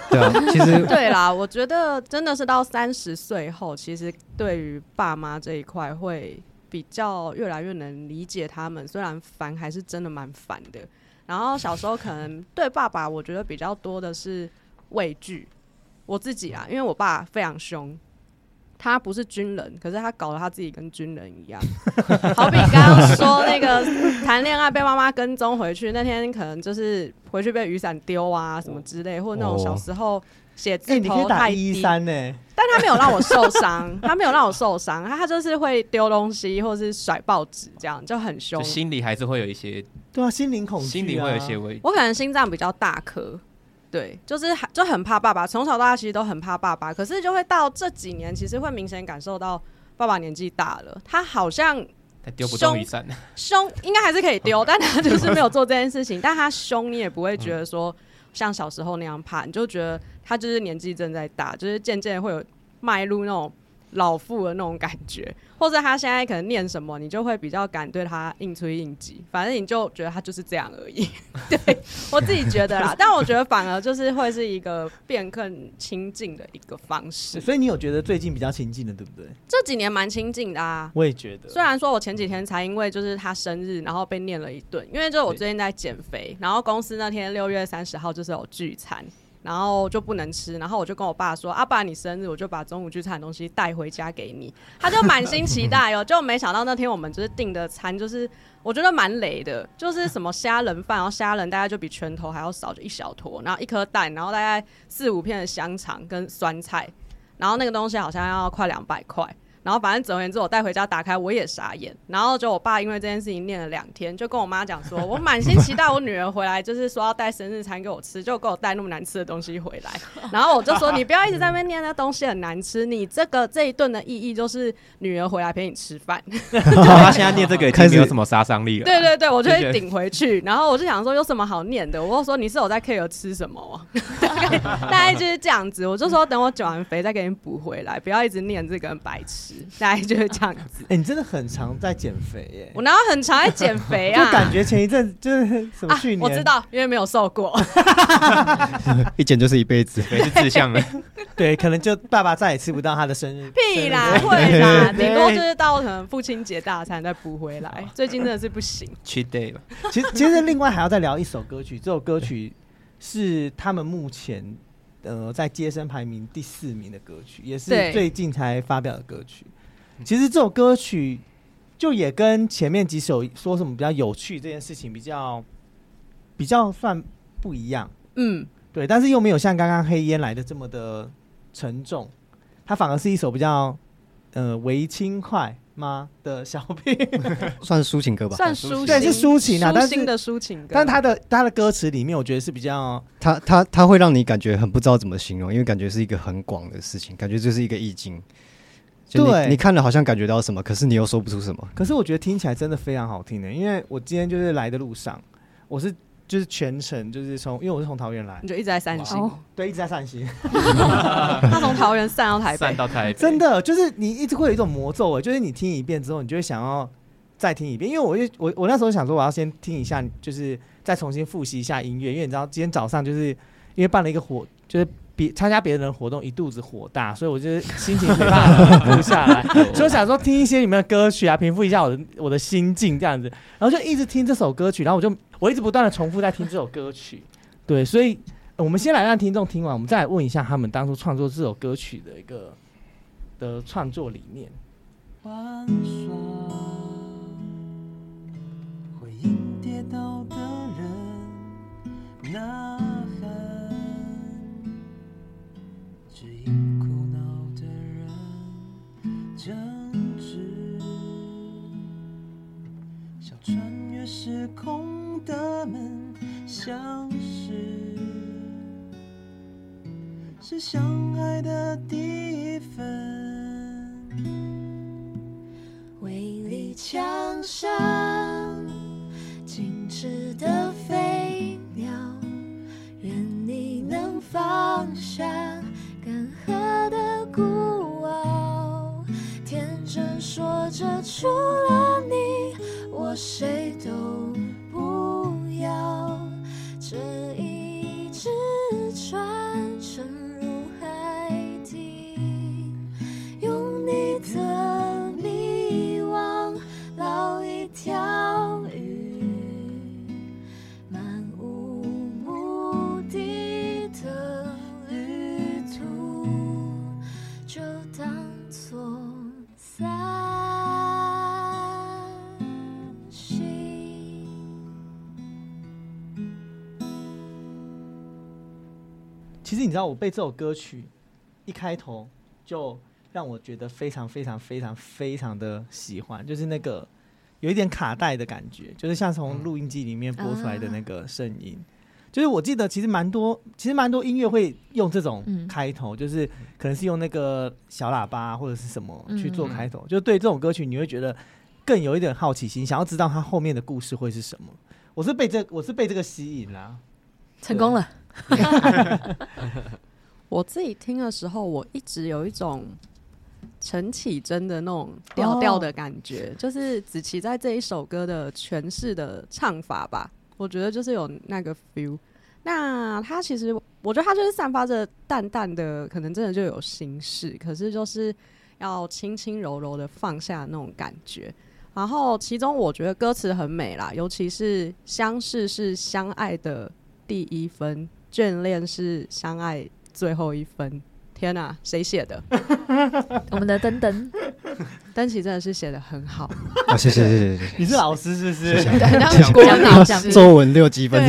S7: 对啊，其实
S3: 对啦，我觉得真的是到三十岁后，其实对于爸妈这一块会比较越来越能理解他们。虽然烦，还是真的蛮烦的。然后小时候可能对爸爸，我觉得比较多的是畏惧。我自己啊，因为我爸非常凶。他不是军人，可是他搞得他自己跟军人一样。好比刚刚说那个谈恋爱被妈妈跟踪回去，那天可能就是回去被雨伞丢啊什么之类，或者那种小时候写
S2: 哎、
S3: 字
S2: 你可以打一
S3: 头太低，
S2: 一三呢，
S3: 但他没有让我受伤，他没有让我受伤，他他就是会丢东西或是甩报纸，这样就很凶
S8: 就。心里还是会有一些，
S2: 对啊，心灵恐惧、啊，
S8: 心里会有一些危。
S3: 我可能心脏比较大颗，对，就是还就很怕爸爸，从小到大其实都很怕爸爸，可是就会到这几年，其实会明显感受到爸爸年纪大了，他好像
S8: 他丢不动雨伞，
S3: 凶，应该还是可以丢，但他就 是没有做这件事情，但他凶你也不会觉得说像小时候那样怕，你就觉得他就是年纪正在大，就是渐渐会有迈入那种老妇的那种感觉，或者他现在可能念什么，你就会比较敢对他应催应急，反正你就觉得他就是这样而已。对我自己觉得啦，但我觉得反而就是会是一个变更亲近的一个方式。
S2: 所以你有觉得最近比较亲近的，对不对？
S3: 这几年蛮亲近的啊。
S2: 我也觉得，
S3: 虽然说我前几天才因为就是他生日，然后被念了一顿，因为就是我最近在减肥，然后公司那天六月三十号就是有聚餐。然后就不能吃，然后我就跟我爸说：“阿、啊、爸，你生日，我就把中午聚餐的东西带回家给你。”他就满心期待哦，就没想到那天我们就是订的餐，就是我觉得蛮雷的，就是什么虾仁饭，然后虾仁大概就比拳头还要少，就一小坨，然后一颗蛋，然后大概四五片的香肠跟酸菜，然后那个东西好像要快两百块。然后反正总而言之，我带回家打开，我也傻眼。然后就我爸因为这件事情念了两天，就跟我妈讲说，我满心期待我女儿回来，就是说要带生日餐给我吃，就给我带那么难吃的东西回来。然后我就说，你不要一直在那边念那东西很难吃，你这个这一顿的意义就是女儿回来陪你吃饭。
S8: 他现在念这个已经没有什么杀伤力了。
S3: 对对对，我就会顶回去。然后我就想说，有什么好念的？我就说，你是有在 care 吃什么 大概大概就是这样子。我就说，等我减完肥再给你补回来，不要一直念这个很白痴。大概就是这样子。
S2: 哎、欸，你真的很常在减肥耶！
S3: 我哪有很常在减肥啊？
S2: 就感觉前一阵就是什么去年、
S3: 啊，我知道，因为没有瘦过
S7: 一减就是一辈子，
S8: 也是志向了。
S2: 对，可能就爸爸再也吃不到他的生日。
S3: 屁啦，会啦，顶多就是到可能父亲节大餐再补回来。最近真的是不行
S8: ，cheat day 了。
S2: 其实，其实另外还要再聊一首歌曲，这首歌曲是他们目前呃在街声排名第四名的歌曲，也是最近才发表的歌曲。其实这首歌曲就也跟前面几首说什么比较有趣这件事情比较比较算不一样，
S3: 嗯，
S2: 对，但是又没有像刚刚黑烟来的这么的沉重，它反而是一首比较呃为轻快吗？的小品，
S7: 算是抒情歌吧，
S3: 算抒情，
S2: 对，是抒情啊，但是
S3: 的抒情歌，
S2: 但他的他的歌词里面，我觉得是比较，
S7: 他他他会让你感觉很不知道怎么形容，因为感觉是一个很广的事情，感觉就是一个意境。对，你看了好像感觉到什么，可是你又说不出什么。
S2: 可是我觉得听起来真的非常好听的，因为我今天就是来的路上，我是就是全程就是从，因为我是从桃园来，
S3: 你就一直在散心，
S2: 对，一直在散心。
S3: 他从桃园散到台北，
S8: 散到台北，
S2: 真的就是你一直会有一种魔咒，就是你听一遍之后，你就会想要再听一遍。因为我就我我那时候想说，我要先听一下，就是再重新复习一下音乐，因为你知道今天早上就是因为办了一个活，就是。比参加别人的活动一肚子火大，所以我就心情没办法停下来，所以我想说听一些你们的歌曲啊，平复一下我的我的心境这样子，然后就一直听这首歌曲，然后我就我一直不断的重复在听这首歌曲，对，所以我们先来让听众听完，我们再来问一下他们当初创作这首歌曲的一个的创作理念。
S9: 时空的门，像是是相爱的第一分。
S4: 威力强上，你
S2: 知道，我被这首歌曲一开头就让我觉得非常非常非常非常的喜欢，就是那个有一点卡带的感觉，就是像从录音机里面播出来的那个声音。就是我记得，其实蛮多，其实蛮多音乐会用这种开头，就是可能是用那个小喇叭或者是什么去做开头。就对这种歌曲，你会觉得更有一点好奇心，想要知道它后面的故事会是什么。我是被这，我是被这个吸引啦，
S5: 成功了。
S3: 我自己听的时候，我一直有一种陈绮贞的那种调调的感觉，哦、就是子琪在这一首歌的诠释的唱法吧。我觉得就是有那个 feel，那他其实我觉得他就是散发着淡淡的，可能真的就有心事，可是就是要轻轻柔柔的放下那种感觉。然后其中我觉得歌词很美啦，尤其是相识是相爱的第一分，眷恋是相爱最后一分。天哪，谁写的？
S5: 我们的登登。
S3: 登奇真的是写的很好，
S7: 啊，谢谢谢谢谢谢，
S2: 你是老师是不是？
S7: 讲作文六级分。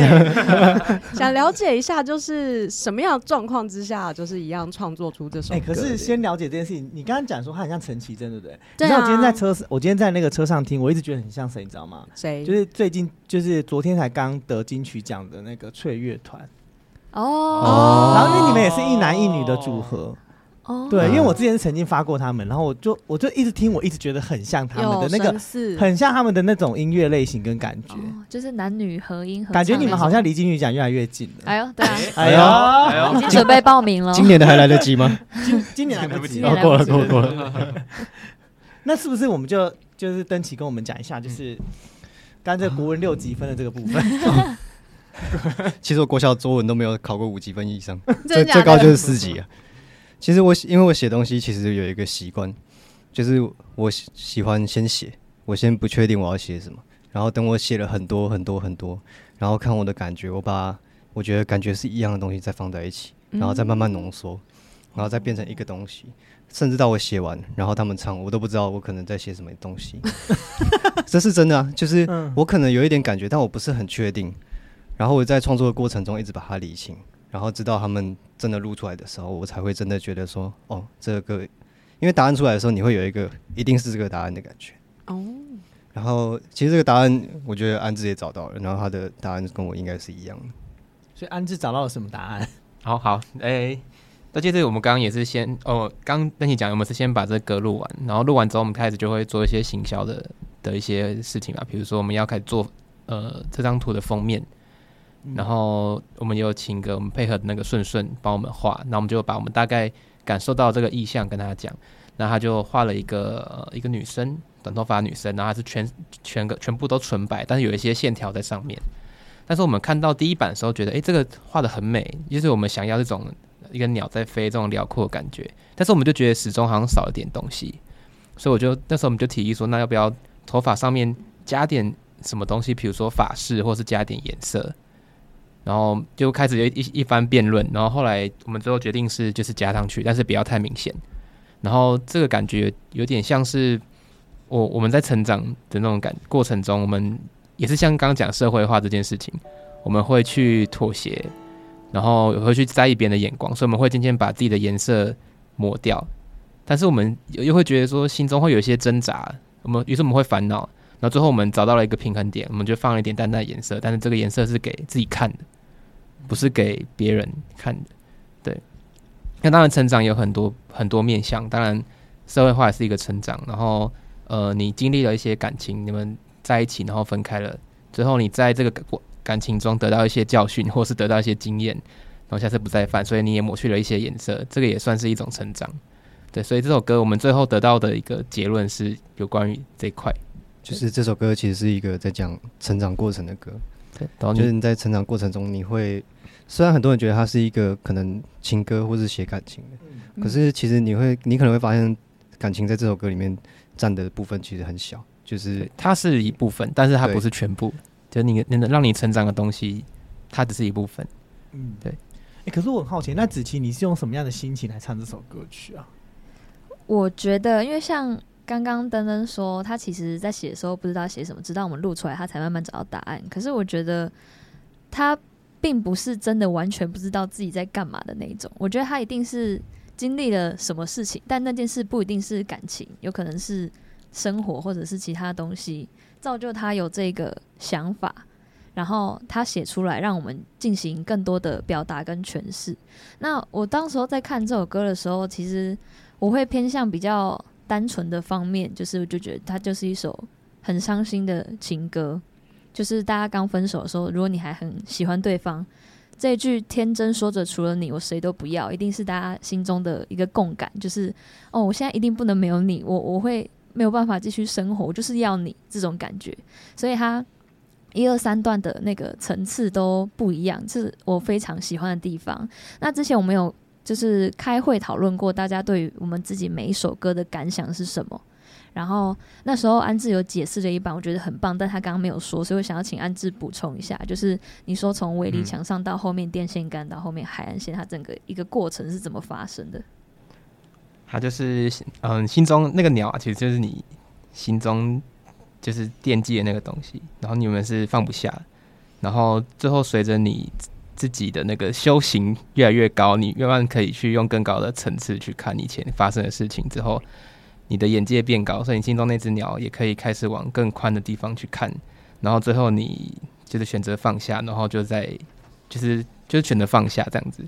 S3: 想了解一下，就是什么样的状况之下，就是一样创作出这首歌。
S2: 哎，可是先了解这件事情，你刚刚讲说他很像陈绮贞，对不对？你知道我今天在车，我今天在那个车上听，我一直觉得很像谁，你知道吗？
S3: 谁？
S2: 就是最近就是昨天才刚得金曲奖的那个翠乐团。
S5: 哦。
S2: 然后因为你们也是一男一女的组合。Oh, 对，因为我之前曾经发过他们，然后我就我就一直听，我一直觉得很像他们的那个，很像他们的那种音乐类型跟感觉，oh,
S5: 就是男女合音合。
S2: 感觉你们好像离金曲奖越来越近了。
S5: 哎呦，对啊，
S2: 哎呦，哎呦，
S5: 已经准备报名了。
S7: 今年的还来得及吗？
S2: 今今年来不及，
S7: 过了过了过了。
S2: 那是不是我们就就是登奇跟我们讲一下，就是刚才这个国文六级分的这个部分？
S7: 其实我国小作文都没有考过五级分以上，最最高就是四级啊。其实我因为我写东西其实有一个习惯，就是我喜欢先写，我先不确定我要写什么，然后等我写了很多很多很多，然后看我的感觉，我把我觉得感觉是一样的东西再放在一起，然后再慢慢浓缩，然后再变成一个东西，甚至到我写完，然后他们唱，我都不知道我可能在写什么东西，这是真的啊，就是我可能有一点感觉，但我不是很确定，然后我在创作的过程中一直把它理清。然后直到他们真的录出来的时候，我才会真的觉得说，哦，这个，因为答案出来的时候，你会有一个一定是这个答案的感觉。哦。然后其实这个答案，我觉得安志也找到了，然后他的答案跟我应该是一样的。
S2: 所以安志找到了什么答案？
S8: 好好，哎，那接着我们刚刚也是先，哦，刚跟你讲，我们是先把这歌录完，然后录完之后，我们开始就会做一些行销的的一些事情嘛，比如说我们要开始做，呃，这张图的封面。然后我们有请个我们配合的那个顺顺帮我们画，那我们就把我们大概感受到这个意象跟他讲，那他就画了一个、一个女生，短头发女生，然后她是全全个全部都纯白，但是有一些线条在上面。但是我们看到第一版的时候，觉得诶，这个画的很美，就是我们想要这种一个鸟在飞这种辽阔的感觉。但是我们就觉得始终好像少了点东西，所以我就那时候我们就提议说，那要不要头发上面加点什么东西，比如说发饰，或是加点颜色。然后就开始有一一番辩论，然后后来我们最后决定是就是加上去，但是不要太明显。然后这个感觉有点像是我我们在成长的那种感过程中，我们也是像刚刚讲社会化这件事情，我们会去妥协，然后也会去在意别人的眼光，所以我们会渐渐把自己的颜色抹掉。但是我们又会觉得说心中会有一些挣扎，我们于是我们会烦恼，然后最后我们找到了一个平衡点，我们就放了一点淡淡的颜色，但是这个颜色是给自己看的。不是给别人看的，对。那当然，成长有很多很多面向，当然社会化也是一个成长。然后，呃，你经历了一些感情，你们在一起，然后分开了，最后你在这个过感情中得到一些教训，或是得到一些经验，然后下次不再犯，所以你也抹去了一些颜色，这个也算是一种成长。对，所以这首歌我们最后得到的一个结论是有关于这块，
S7: 就是这首歌其实是一个在讲成长过程的歌。对，就是你在成长过程中，你会。虽然很多人觉得它是一个可能情歌或是写感情的，嗯、可是其实你会，你可能会发现，感情在这首歌里面占的部分其实很小，就是
S8: 它是一部分，但是它不是全部。就你能让你成长的东西，它只是一部分。嗯，对。
S2: 哎、欸，可是我很好奇，那子琪你是用什么样的心情来唱这首歌曲啊？
S5: 我觉得，因为像刚刚登登说，他其实在写的时候不知道写什么，直到我们录出来，他才慢慢找到答案。可是我觉得他。并不是真的完全不知道自己在干嘛的那种。我觉得他一定是经历了什么事情，但那件事不一定是感情，有可能是生活或者是其他东西造就他有这个想法，然后他写出来，让我们进行更多的表达跟诠释。那我当时候在看这首歌的时候，其实我会偏向比较单纯的方面，就是我就觉得它就是一首很伤心的情歌。就是大家刚分手的时候，如果你还很喜欢对方，这一句天真说着除了你我谁都不要，一定是大家心中的一个共感。就是哦，我现在一定不能没有你，我我会没有办法继续生活，就是要你这种感觉。所以他一二三段的那个层次都不一样，是我非常喜欢的地方。那之前我们有就是开会讨论过，大家对于我们自己每一首歌的感想是什么？然后那时候安志有解释了一版，我觉得很棒，但他刚刚没有说，所以我想要请安志补充一下，就是你说从围篱墙上到后面电线杆到后面海岸线，它整个一个过程是怎么发生的？
S8: 它就是嗯，心中那个鸟啊，其实就是你心中就是惦记的那个东西，然后你们是放不下，然后最后随着你自己的那个修行越来越高，你慢慢可以去用更高的层次去看以前发生的事情之后。你的眼界变高，所以你心中那只鸟也可以开始往更宽的地方去看，然后最后你就是选择放下，然后就在就是就是选择放下这样子。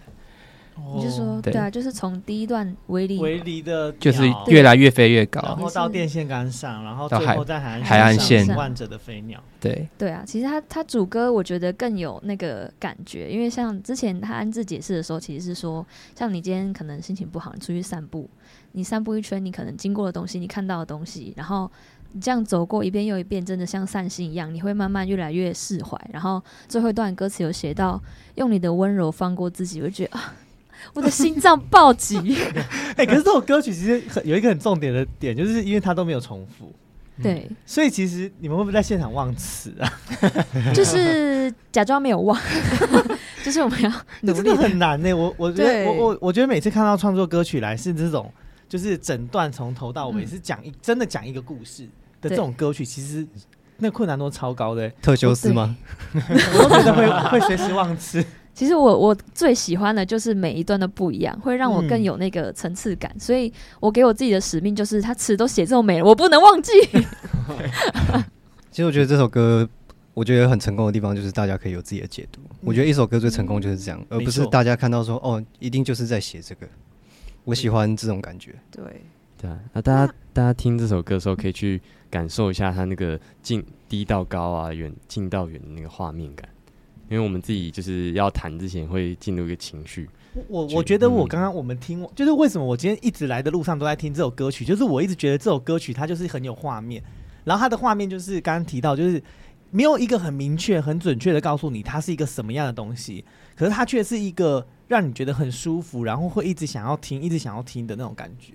S5: 你就说对，对啊，就是从第一段围篱
S2: 围篱的，
S8: 就是越来越飞越高，
S2: 然后到电线杆上，然后最后在海
S8: 海岸线
S2: 万者的飞鸟。
S8: 对
S5: 对啊，其实他他主歌我觉得更有那个感觉，因为像之前他安志解释的时候，其实是说，像你今天可能心情不好，你出去散步，你散步一圈，你可能经过的东西，你看到的东西，然后你这样走过一遍又一遍，真的像散心一样，你会慢慢越来越释怀。然后最后一段歌词有写到，用你的温柔放过自己，我就觉得啊。我的心脏暴击！
S2: 哎，可是这首歌曲其实很有一个很重点的点，就是因为它都没有重复，
S5: 对、嗯，
S2: 所以其实你们会不会在现场忘词啊？
S5: 就是假装没有忘，就是我们要努力，
S2: 很难呢。我我觉得我我我觉得每次看到创作歌曲来是这种，就是整段从头到尾是讲一、嗯、真的讲一个故事的这种歌曲，其实那困难度超高的。
S7: 特修斯吗？
S2: 我都觉得会会随时忘词。
S5: 其实我我最喜欢的就是每一段都不一样，会让我更有那个层次感，嗯。所以我给我自己的使命就是，他词都写这么美了，我不能忘记。
S7: 其实我觉得这首歌，我觉得很成功的地方就是大家可以有自己的解读。嗯、我觉得一首歌最成功就是这样，嗯、而不是大家看到说哦，一定就是在写这个。我喜欢这种感觉。
S3: 对
S6: 对啊，那大家大家听这首歌的时候，可以去感受一下它那个近低到高啊，远近到远的那个画面感。因为我们自己就是要谈之前会进入一个情绪。
S2: 我我觉得我刚刚我们听，就是为什么我今天一直来的路上都在听这首歌曲，就是我一直觉得这首歌曲它就是很有画面，然后它的画面就是刚刚提到，就是没有一个很明确、很准确的告诉你它是一个什么样的东西，可是它却是一个让你觉得很舒服，然后会一直想要听、一直想要听的那种感觉。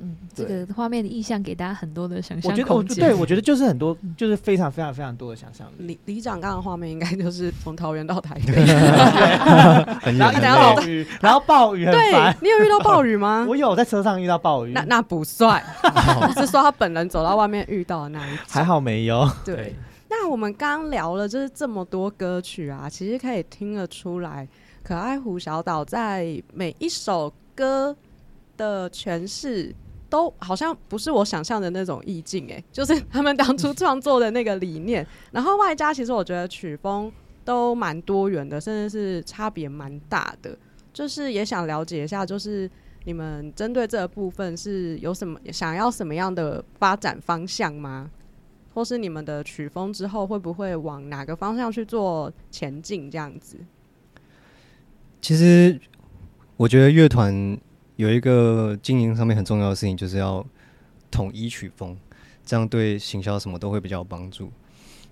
S5: 嗯，这个画面的意象给大家很多的想象空间。
S2: 我觉得，对，我觉得就是很多，就是非常非常非常多的想象力。
S3: 李李长刚刚的画面应该就是从桃园到台北，
S2: 然后一暴雨，然后暴雨，对，
S3: 你有遇到暴雨吗？
S2: 我有在车上遇到暴雨，
S3: 那那不算，是说他本人走到外面遇到的那一。
S2: 还好没有。
S3: 对，那我们刚聊了就是这么多歌曲啊，其实可以听得出来，可爱湖小岛在每一首歌的诠释。都好像不是我想象的那种意境哎，就是他们当初创作的那个理念，然后外加其实我觉得曲风都蛮多元的，甚至是差别蛮大的。就是也想了解一下，就是你们针对这个部分是有什么想要什么样的发展方向吗？或是你们的曲风之后会不会往哪个方向去做前进？这样子？
S7: 其实我觉得乐团。有一个经营上面很重要的事情，就是要统一曲风，这样对行销什么都会比较有帮助。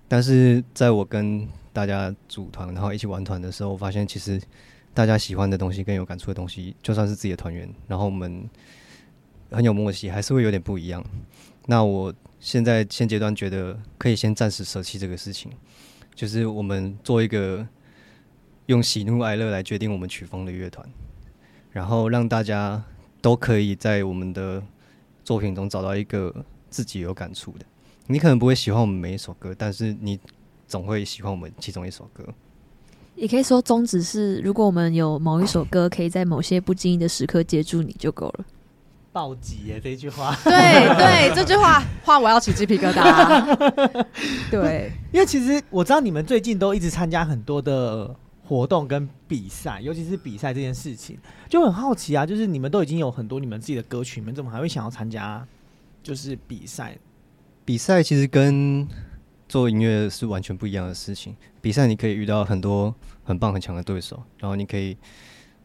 S7: 但是在我跟大家组团，然后一起玩团的时候，我发现其实大家喜欢的东西跟有感触的东西，就算是自己的团员，然后我们很有默契，还是会有点不一样。那我现在现阶段觉得可以先暂时舍弃这个事情，就是我们做一个用喜怒哀乐来决定我们曲风的乐团。然后让大家都可以在我们的作品中找到一个自己有感触的。你可能不会喜欢我们每一首歌，但是你总会喜欢我们其中一首歌。
S5: 也可以说宗旨是，如果我们有某一首歌可以在某些不经意的时刻接住你就够了。
S2: 暴击耶这句话，
S3: 对对，这句话话我要起鸡皮疙瘩。对，
S2: 因为其实我知道你们最近都一直参加很多的活动跟比赛，尤其是比赛这件事情，就很好奇啊，就是你们都已经有很多你们自己的歌曲，你们怎么还会想要参加就是比赛？
S7: 比赛其实跟做音乐是完全不一样的事情。比赛你可以遇到很多很棒很强的对手，然后你可以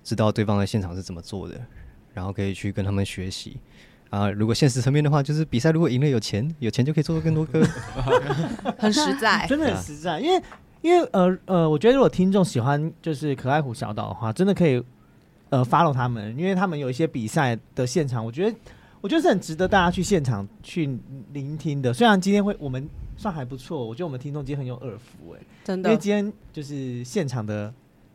S7: 知道对方在现场是怎么做的。然后可以去跟他们学习啊。如果现实层面的话，就是比赛如果赢了有钱，有钱就可以做出更多歌，
S3: 很实在，
S2: 真的很实在。因为因为呃呃，我觉得如果听众喜欢就是可爱虎小岛的话，真的可以呃 follow 他们，因为他们有一些比赛的现场，我觉得我觉得是很值得大家去现场去聆听的。虽然今天会我们算还不错，我觉得我们听众今天很有耳福哎，
S3: 真的，
S2: 因为今天就是现场的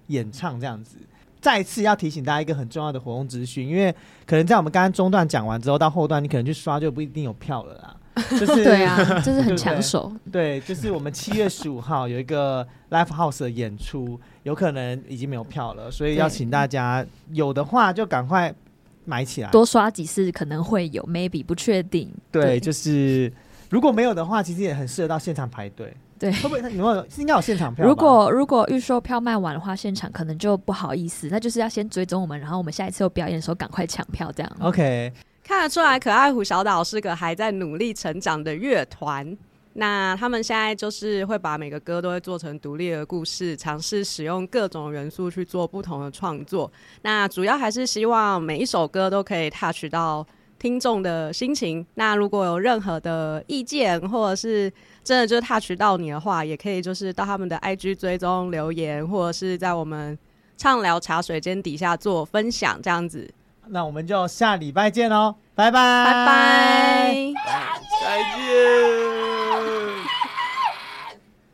S2: 演唱这样子。再次要提醒大家一个很重要的活动资讯，因为可能在我们刚刚中段讲完之后，到后段你可能去刷就不一定有票了啦。就是
S5: 对啊，就是很抢手。
S2: 对，就是我们七月十五号有一个 Live House 的演出，有可能已经没有票了，所以要请大家有的话就赶快买起来，
S5: 多刷几次可能会有，maybe 不确定。
S2: 对，对就是如果没有的话，其实也很适合到现场排队。
S5: 对，
S2: 会不会有没有应该有现场票？
S5: 如果如果预售票卖完的话，现场可能就不好意思，那就是要先追踪我们，然后我们下一次有表演的时候赶快抢票，这样。
S2: OK，
S3: 看得出来，可爱虎小岛是个还在努力成长的乐团。那他们现在就是会把每个歌都会做成独立的故事，尝试使用各种元素去做不同的创作。那主要还是希望每一首歌都可以 touch 到听众的心情。那如果有任何的意见或者是真的就是 touch 到你的话，也可以就是到他们的 IG 追踪留言，或者是在我们畅聊茶水间底下做分享这样子。
S2: 那我们就下礼拜见喽拜拜。
S3: 拜拜。
S2: 再见。